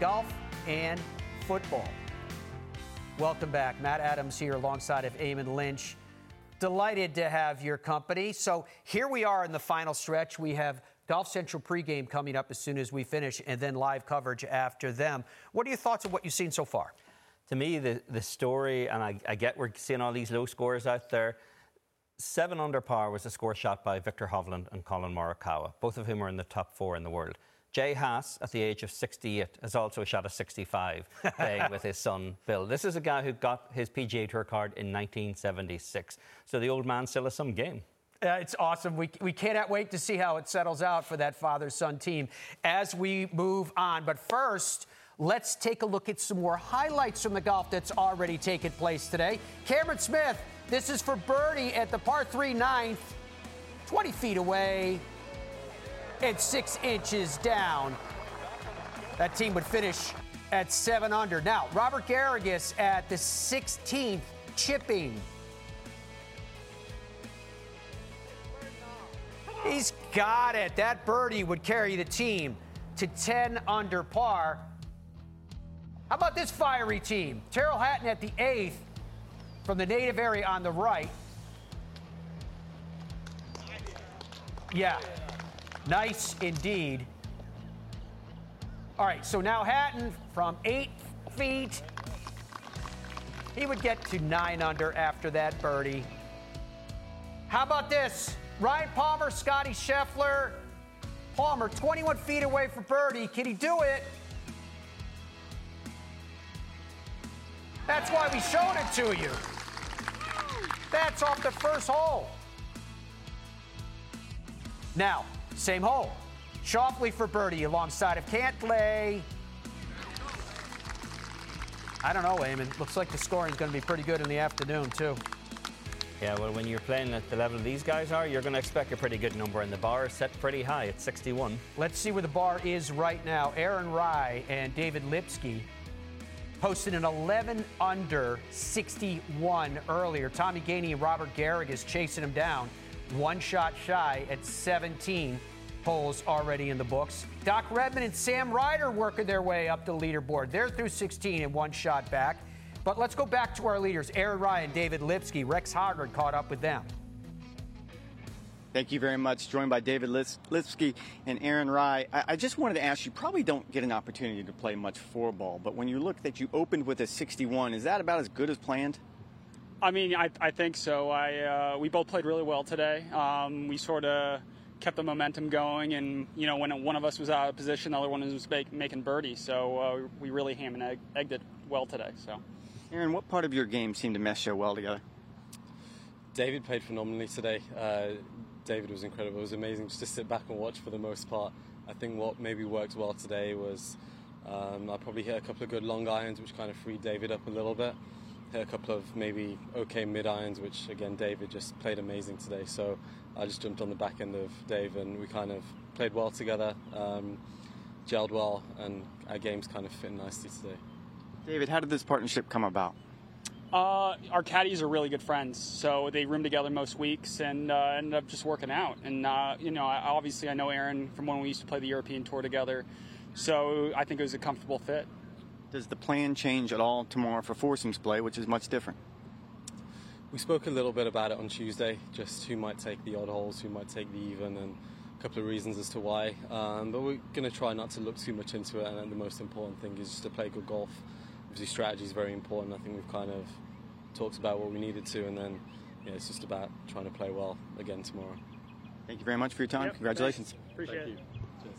golf and football. Welcome back. Matt Adams here alongside of Eamon Lynch. Delighted to have your company. So here we are in the final stretch. We have Golf Central pregame coming up as soon as we finish, and then live coverage after them. What are your thoughts of what you've seen so far? To me, the, the story, and I, I get we're seeing all these low scores out there. Seven under par was a score shot by Viktor Hovland and Collin Morikawa, both of whom are in the top four in the world. Jay Haas, at the age of 68, has also shot a 65 playing with his son Bill. This is a guy who got his PGA Tour card in 1976. So the old man still has some game. Uh, it's awesome. We, we cannot wait to see how it settles out for that father son team as we move on. But first, Let's take a look at some more highlights from the golf that's already taken place today. Cameron Smith, this is for birdie at the par 3 ninth, 20 feet away and six inches down. That team would finish at seven under. Now, Robert Garrigus at the 16th, chipping. He's got it. That birdie would carry the team to 10 under par. How about this fiery team? Tyrrell Hatton at the eighth from the native area on the right. Yeah, nice indeed. All right, so now Hatton from eight feet. He would get to nine under after that birdie. How about this? Ryan Palmer, Scotty Scheffler. Palmer, 21 feet away for birdie. Can he do it? That's why we showed it to you. That's off the first hole. Now, same hole. Schauffele for birdie alongside of Cantlay. I don't know, Eamon. Looks like the scoring's going to be pretty good in the afternoon, too. Yeah, well, when you're playing at the level these guys are, you're going to expect a pretty good number, and the bar is set pretty high at 61. Let's see where the bar is right now. Aaron Rai and David Lipsky posted an 11 under 61 earlier. Tommy Gainey and Robert Garrigus chasing him down, one shot shy at 17 holes already in the books. Doc Redman and Sam Ryder working their way up the leaderboard. They're through 16 and one shot back. But let's go back to our leaders, Aaron Ryan, and David Lipsky. Rex Hoggard caught up with them. Thank you very much. Joined by David Lipsky and Aaron Rai. I, I, just wanted to ask you, probably don't get an opportunity to play much four ball, but when you look that you opened with a 61, is that about as good as planned? I mean, I, I think so. I uh, we both played really well today. Um, we sort of kept the momentum going, and you know, when one of us was out of position, the other one was make, making birdie. So uh, we really ham and egg, egged it well today. So. Aaron, what part of your game seemed to mesh so well together? David played phenomenally today. Uh, David was incredible. It was amazing just to sit back and watch for the most part. I think what maybe worked well today was um, I probably hit a couple of good long irons, which kind of freed David up a little bit. Hit a couple of maybe okay mid irons, which again David just played amazing today. So I just jumped on the back end of Dave, and we kind of played well together, um, gelled well, and our games kind of fit nicely today. David, how did this partnership come about? Uh, our caddies are really good friends, so they room together most weeks and uh, ended up just working out. And uh, you know, obviously, I know Aaron from when we used to play the European Tour together, so I think it was a comfortable fit. Does the plan change at all tomorrow for foursomes play, which is much different? We spoke a little bit about it on Tuesday, just who might take the odd holes, who might take the even, and a couple of reasons as to why. Um, but we're going to try not to look too much into it, and the most important thing is just to play good golf obviously strategy is very important. I think we've kind of talked about what we needed to, and then yeah, it's just about trying to play well again tomorrow. Thank you very much for your time. Yep, Congratulations. Thanks. Appreciate Thank it. You. Cheers.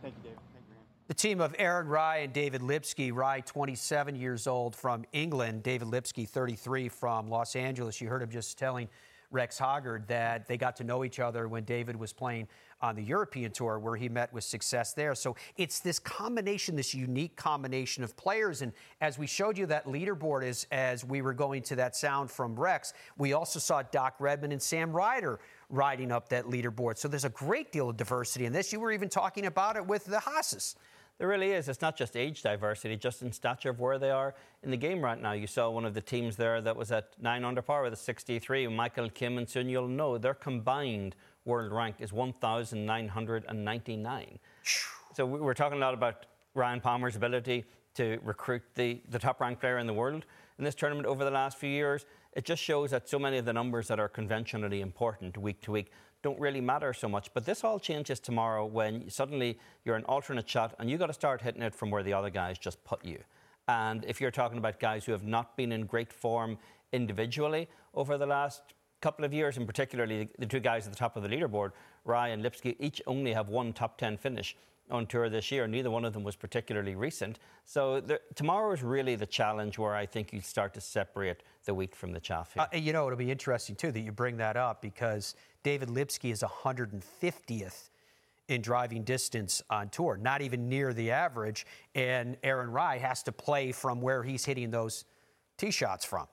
Thank you, Dave. Thank you. The team of Aaron Rai and David Lipsky. Rai, 27 years old from England. David Lipsky, 33 from Los Angeles. You heard him just telling Rex Hoggard that they got to know each other when David was playing on the European Tour, where he met with success there. So it's this combination, this unique combination of players. And as we showed you that leaderboard as, as we were going to that sound from Rex, we also saw Doc Redman and Sam Ryder riding up that leaderboard. So there's a great deal of diversity in this. You were even talking about it with the Haas's. There really is. It's not just age diversity, just in stature of where they are in the game right now. You saw one of the teams there that was at nine under par with a 63. Michael Kim and Seung-Yul Noh their combined world rank is 1,999. So we're talking a lot about Ryan Palmer's ability to recruit the, the top ranked player in the world in this tournament over the last few years. It just shows that so many of the numbers that are conventionally important week to week don't really matter so much. But this all changes tomorrow when suddenly you're an alternate shot and you've got to start hitting it from where the other guys just put you. And if you're talking about guys who have not been in great form individually over the last couple of years, and particularly the, two guys at the top of the leaderboard, Rai and Lipsky, each only have one top 10 finish on tour this year. Neither one of them was particularly recent. So tomorrow is really the challenge where I think you start to separate the wheat from the chaff. Uh, you know, it'll be interesting too that you bring that up because David Lipsky is 150th in driving distance on tour, not even near the average. And Aaron Rai has to play from where he's hitting those tee shots from.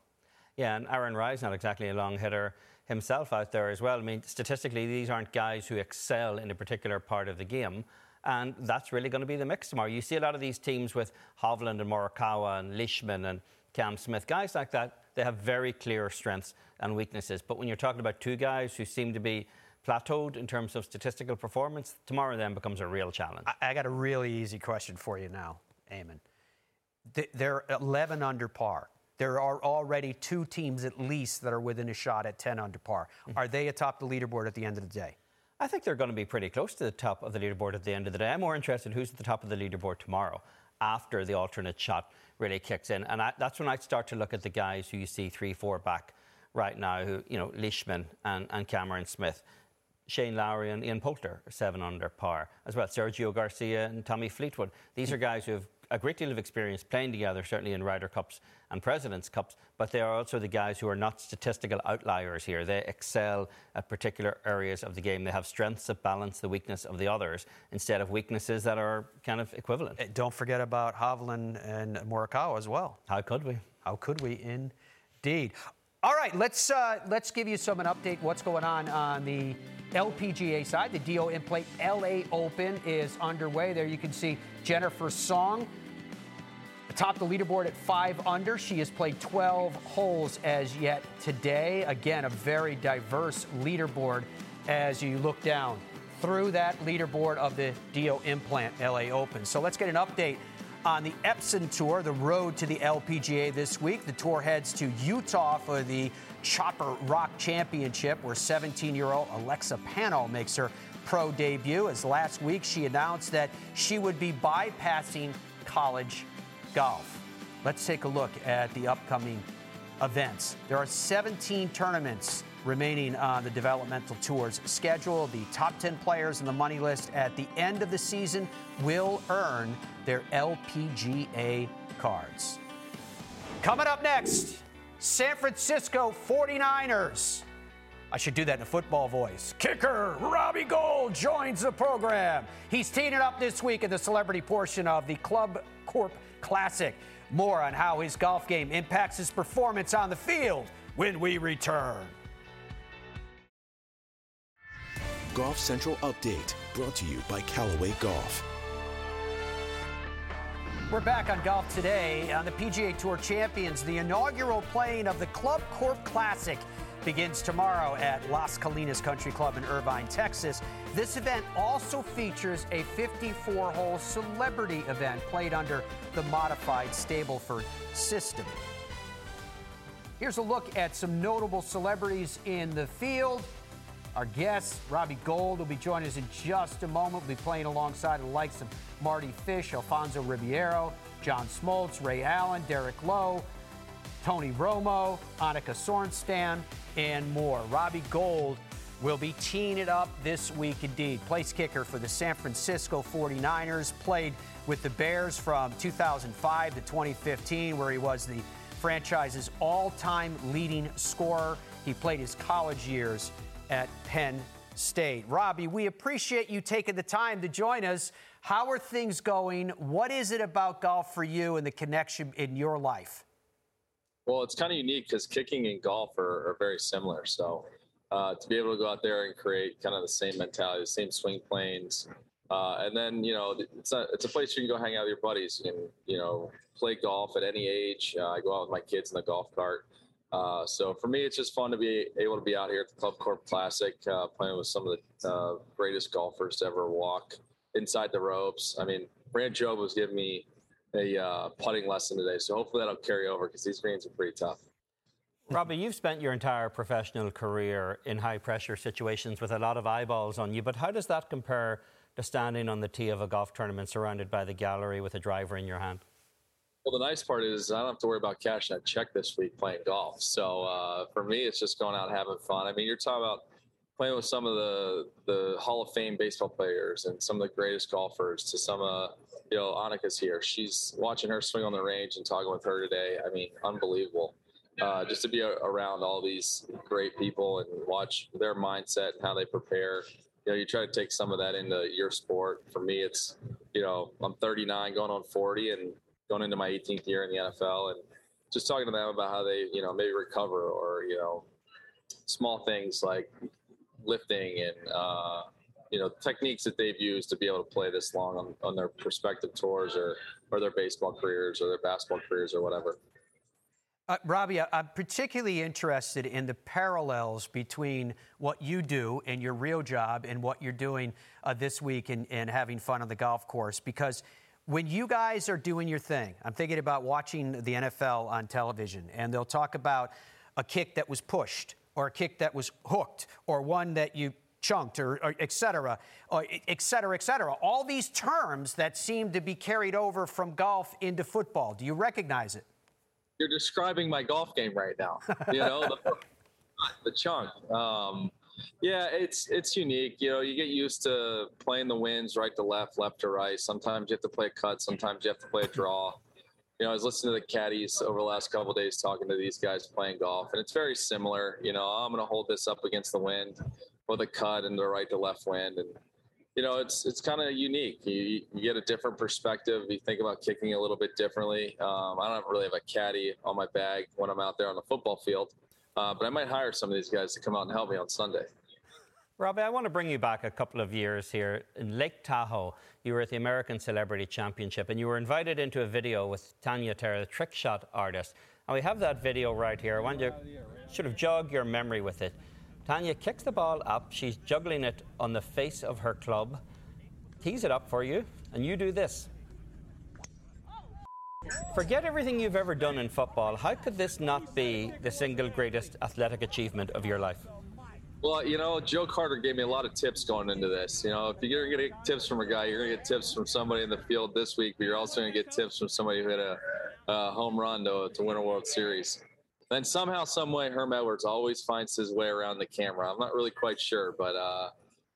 Yeah, and Aaron Rai's not exactly a long hitter himself out there as well. I mean, statistically, these aren't guys who excel in a particular part of the game. And that's really going to be the mix tomorrow. You see a lot of these teams with Hovland and Morikawa and Leishman and Cam Smith, guys like that, they have very clear strengths and weaknesses. But when you're talking about two guys who seem to be plateaued in terms of statistical performance, tomorrow then becomes a real challenge. I, I got a really easy question for you now, Eamon. They're 11 under par. There are already two teams at least that are within a shot at 10 under par. Mm-hmm. Are they atop the leaderboard at the end of the day? I think they're going to be pretty close to the top of the leaderboard at the end of the day. I'm more interested in who's at the top of the leaderboard tomorrow after the alternate shot really kicks in. And I, that's when I start to look at the guys who you see three, four back right now, who, you know, Leishman and, and Cameron Smith. Shane Lowry and Ian Poulter are seven under par as well. Sergio Garcia and Tommy Fleetwood. These are guys who have a great deal of experience playing together, certainly in Ryder Cups and Presidents' Cups, but they are also the guys who are not statistical outliers here. They excel at particular areas of the game. They have strengths that balance the weakness of the others instead of weaknesses that are kind of equivalent. Eh, don't forget about Hovland and Morikawa as well. How could we? How could we, indeed? All right, let's uh, let's give you some an update. What's going on on the LPGA side? The DiO Implant LA Open is underway. There you can see Jennifer Song atop the leaderboard at five under. She has played 12 holes as yet today. Again, a very diverse leaderboard as you look down through that leaderboard of the DiO Implant LA Open. So let's get an update on the Epson Tour, the road to the LPGA this week. The tour heads to Utah for the Copper Rock Championship, where 17 year old Alexa Pano makes her pro debut. As last week she announced that she would be bypassing college golf. Let's take a look at the upcoming events. There are 17 tournaments remaining on the developmental tour's schedule. The top 10 players in the money list at the end of the season will earn their LPGA cards. Coming up next, San Francisco 49ers. I should do that in a football voice. Kicker Robbie Gould joins the program. He's teeing it up this week in the celebrity portion of the Club Corp Classic. More on how his golf game impacts his performance on the field when we return. Golf Central Update brought to you by Callaway Golf. We're back on golf today on the PGA Tour Champions. The inaugural playing of the Club Corp Classic begins tomorrow at Las Colinas Country Club in Irving, Texas. This event also features a 54 hole celebrity event played under the modified Stableford system. Here's a look at some notable celebrities in the field. Our guest, Robbie Gould, will be joining us in just a moment. We'll be playing alongside the likes of Mardy Fish, Alfonso Ribeiro, John Smoltz, Ray Allen, Derek Lowe, Tony Romo, Annika Sorenstam, and more. Robbie Gould will be teeing it up this week indeed. Place kicker for the San Francisco 49ers, played with the Bears from 2005 to 2015, where he was the franchise's all time leading scorer. He played his college years at Penn State. Robbie, we appreciate you taking the time to join us. How are things going? What is it about golf for you and the connection in your life? Well, it's kind of unique because kicking and golf are, are very similar. So uh, to be able to go out there and create kind of the same mentality, the same swing planes, uh, and then you know it's a it's a place you can go hang out with your buddies. You can you know play golf at any age. Uh, I go out with my kids in the golf cart. Uh, so for me, it's just fun to be able to be out here at the Club Corp Classic, uh, playing with some of the uh, greatest golfers to ever walk inside the ropes. I mean, Brandt Jobe was giving me a uh, putting lesson today, so hopefully that'll carry over because these greens are pretty tough. Robbie, you've spent your entire professional career in high pressure situations with a lot of eyeballs on you, but how does that compare to standing on the tee of a golf tournament surrounded by the gallery with a driver in your hand? Well, the nice part is I don't have to worry about cashing that check this week playing golf. So uh, for me, it's just going out having fun. I mean, you're talking about playing with some of the the Hall of Fame baseball players and some of the greatest golfers. To some, uh, you know, Annika's here. She's watching her swing on the range and talking with her today. I mean, unbelievable. Uh, just to be around all these great people and watch their mindset and how they prepare you know, you try to take some of that into your sport. For me, it's, you know, I'm 39 going on 40 and going into my 18th year in the NFL and just talking to them about how they, you know, maybe recover or, you know, small things like lifting and, uh, you know, techniques that they've used to be able to play this long on, on their prospective tours or, or their baseball careers or their basketball careers or whatever. Uh, Robbie, I'm particularly interested in the parallels between what you do in your real job and what you're doing uh, this week and, and having fun on the golf course. Because when you guys are doing your thing, I'm thinking about watching the NFL on television, and they'll talk about a kick that was pushed, or a kick that was hooked, or one that you chunked, or, or et cetera, or et cetera, et cetera. All these terms that seem to be carried over from golf into football. Do you recognize it? you're describing my golf game right now. You know, the, the chunk. Um, yeah, it's it's unique. You know, you get used to playing the winds right to left, left to right. Sometimes you have to play a cut. Sometimes you have to play a draw. You know, I was listening to the caddies over the last couple days talking to these guys playing golf, and it's very similar. You know, I'm going to hold this up against the wind with a cut and the right to left wind, and you know, it's it's kind of unique. You, you get a different perspective. You think about kicking a little bit differently. Um, I don't really have a caddy on my bag when I'm out there on the football field, uh, but I might hire some of these guys to come out and help me on Sunday. Robbie, I want to bring you back a couple of years here. In Lake Tahoe, you were at the American Celebrity Championship and you were invited into a video with Tania Tare, the trick shot artist. And we have that video right here. I want you to sort of jog your memory with it. Tanya kicks the ball up. She's juggling it on the face of her club. Tees it up for you, and you do this. Forget everything you've ever done in football. How could this not be the single greatest athletic achievement of your life? Well, you know, Joe Carter gave me a lot of tips going into this. You know, if you're going to get tips from a guy, you're going to get tips from somebody in the field this week, but you're also going to get tips from somebody who hit a, a home run to, to win a World Series. Then somehow, some way, Herm Edwards always finds his way around the camera. I'm not really quite sure, but uh,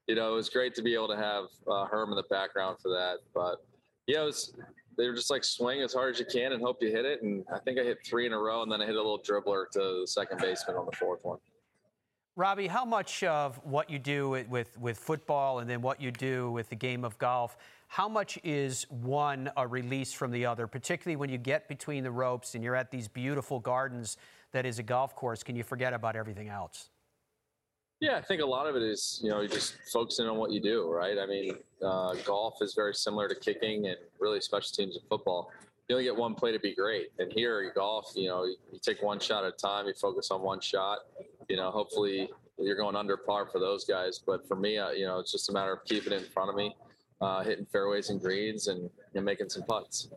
you know, it was great to be able to have uh, Herm in the background for that. But yeah, it was. They were just like swing as hard as you can and hope you hit it. And I think I hit three in a row, and then I hit a little dribbler to the second baseman on the fourth one. Robbie, how much of what you do with, with football and then what you do with the game of golf, how much is one a release from the other, particularly when you get between the ropes and you're at these beautiful gardens that is a golf course, can you forget about everything else? Yeah, I think a lot of it is, you know, you just focusing on what you do, right? I mean, uh, golf is very similar to kicking and really special teams in football. You only get one play to be great. And here, golf, you know, you, you take one shot at a time, you focus on one shot. You know, hopefully you're going under par for those guys. But for me, uh, you know, it's just a matter of keeping it in front of me, uh, hitting fairways and greens and, and making some putts.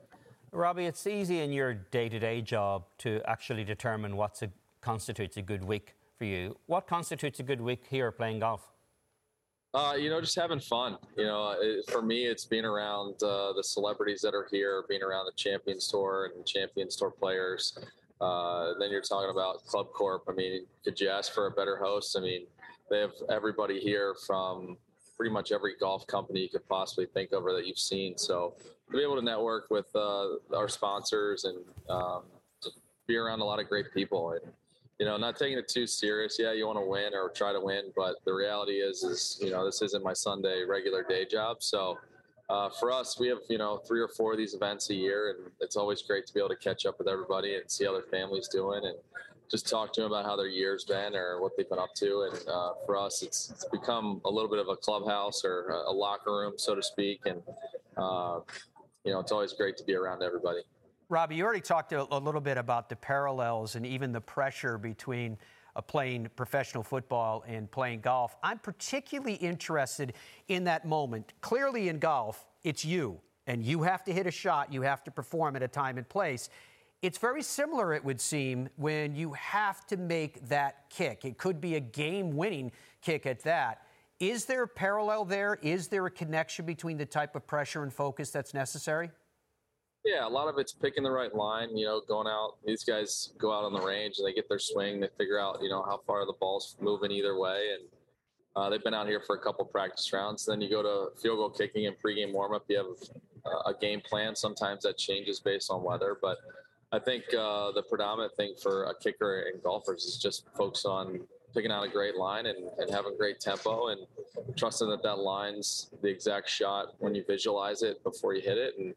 Robbie, it's easy in your day to day job to actually determine what constitutes a good week for you. What constitutes a good week here playing golf? Uh, you know, just having fun. You know, it, for me, it's being around uh, the celebrities that are here, being around the Champions Tour and Champions Tour players. Uh, then you're talking about Club Corp. I mean, could you ask for a better host? I mean, they have everybody here from pretty much every golf company you could possibly think of or that you've seen. So to be able to network with uh, our sponsors and um, be around a lot of great people you know not taking it too serious yeah you want to win or try to win but the reality is is you know this isn't my sunday regular day job so uh, for us we have you know three or four of these events a year and it's always great to be able to catch up with everybody and see how their family's doing and just talk to them about how their year's been or what they've been up to. And uh, for us, it's, it's become a little bit of a clubhouse or a, locker room, so to speak. And uh, you know, it's always great to be around everybody. Robbie, you already talked a, a little bit about the parallels and even the pressure between uh, playing professional football and playing golf. I'm particularly interested in that moment. Clearly, in golf, it's you, and you have to hit a shot, you have to perform at a time and place. It's very similar, it would seem, when you have to make that kick. It could be a game winning kick at that. Is there a parallel there? Is there a connection between the type of pressure and focus that's necessary? Yeah, a lot of it's picking the right line. You know, going out. These guys go out on the range and they get their swing. They figure out, you know, how far the ball's moving either way, and uh, they've been out here for a couple practice rounds. Then you go to field goal kicking and pregame warmup. You have a game plan. Sometimes that changes based on weather, but I think uh, the predominant thing for a kicker and golfers is just focus on picking out a great line and, and having great tempo and trusting that that line's the exact shot when you visualize it before you hit it. And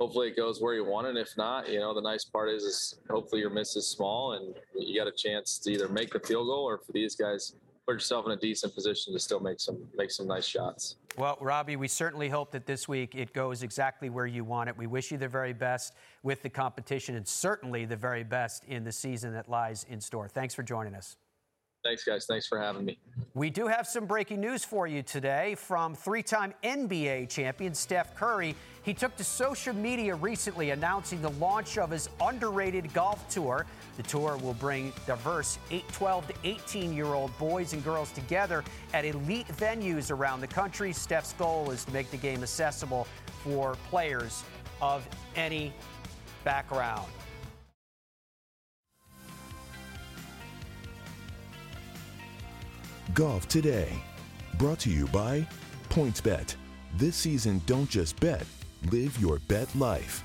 hopefully it goes where you want it. If not, you know, the nice part is, is hopefully your miss is small and you got a chance to either make the field goal or for these guys, put yourself in a decent position to still make some make some nice shots. Well, Robbie, we certainly hope that this week it goes exactly where you want it. We wish you the very best with the competition and certainly the very best in the season that lies in store. Thanks for joining us. Thanks, guys. Thanks for having me. We do have some breaking news for you today from three time NBA champion Steph Curry. He took to social media recently announcing the launch of his underrated golf tour. The tour will bring diverse 8, 12 to 18 year old boys and girls together at elite venues around the country. Steph's goal is to make the game accessible for players of any background. Golf Today. Brought to you by PointsBet. This season, don't just bet, live your bet life.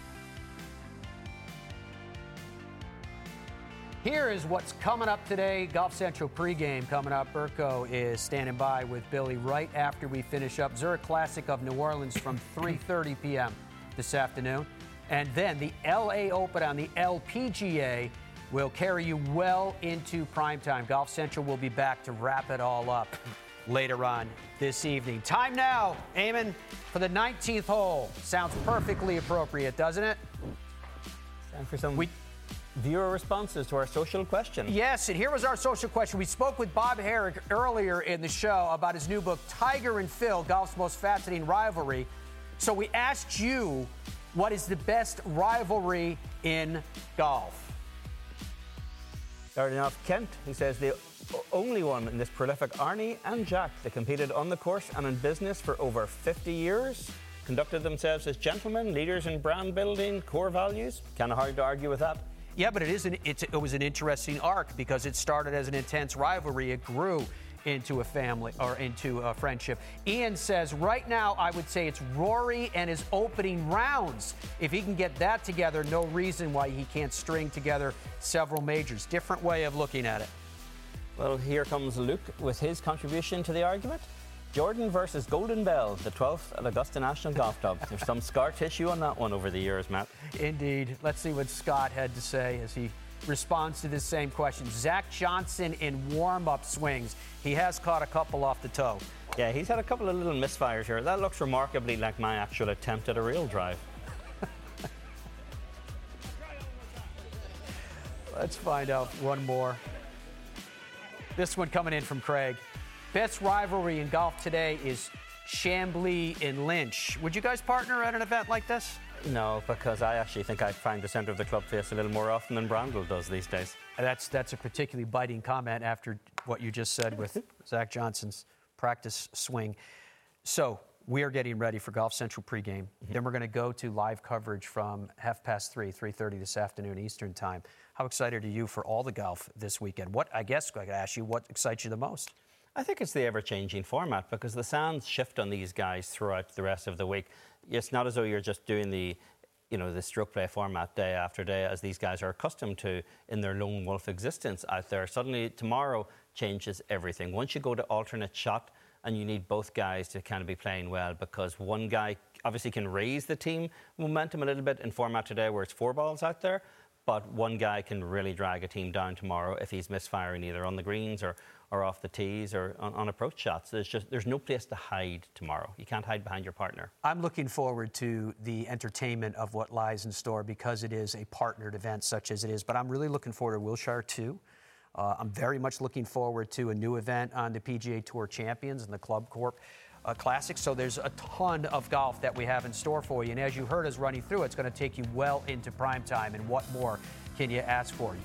Here is what's coming up today. Golf Central pregame coming up. Burko is standing by with Billy right after we finish up Zurich Classic of New Orleans from 3:30 p.m. this afternoon, and then the LA Open on the LPGA will carry you well into prime time. Golf Central will be back to wrap it all up later on this evening. Time now, Eamon, for the 19th hole. Sounds perfectly appropriate, doesn't it? Time for some we- viewer responses to our social question. Yes, and here was our social question. We spoke with Bob Harig earlier in the show about his new book, Tiger and Phil Golf's Most Fascinating Rivalry. So we asked you, what is the best rivalry in golf? Starting off, Kent, who says the only one in this prolific Arnie and Jack that competed on the course and in business for over 50 years, conducted themselves as gentlemen, leaders in brand building, core values. Kind of hard to argue with that. Yeah, but it is an, it was an interesting arc because it started as an intense rivalry. It grew into a family or into a friendship. Ian says right now I would say it's Rory and his opening rounds. If he can get that together, no reason why he can't string together several majors. Different way of looking at it. Well, here comes Luke with his contribution to the argument. Jordan versus Golden Bell, the 12th at Augusta National Golf Club. There's some scar tissue on that one over the years, Matt. Indeed. Let's see what Scott had to say as he responds to this same question. Zach Johnson in warm up swings. He has caught a couple off the toe. Yeah, he's had a couple of little misfires here. That looks remarkably like my actual attempt at a real drive. Let's find out one more. This one coming in from Craig. Best rivalry in golf today is Chamblee and Lynch. Would you guys partner at an event like this? No, because I actually think I find the centre of the club face a little more often than Brandel does these days. That's that's a particularly biting comment after what you just said with Zach Johnson's practice swing. So we are getting ready for Golf Central pregame. Mm-hmm. Then we're going to go to live coverage from half past three, three thirty this afternoon Eastern time. How excited are you for all the golf this weekend? What I guess I could ask you, what excites you the most? I think it's the ever-changing format because the sands shift on these guys throughout the rest of the week it's not as though you're just doing the you know the stroke play format day after day as these guys are accustomed to in their lone wolf existence out there. Suddenly tomorrow changes everything. Once you go to alternate shot and you need both guys to kind of be playing well because one guy obviously can raise the team momentum a little bit in format today where it's four balls out there but one guy can really drag a team down tomorrow if he's misfiring either on the greens or or off the tees or on, on, approach shots. There's just there's no place to hide tomorrow. You can't hide behind your partner. I'm looking forward to the entertainment of what lies in store because it is a partnered event such as it is. But I'm really looking forward to Wilshire too. Uh, I'm very much looking forward to a new event on the PGA Tour Champions and the Club Corp. Uh, Classic. So there's a ton of golf that we have in store for you. And as you heard us running through, it's going to take you well into prime time. And what more can you ask for?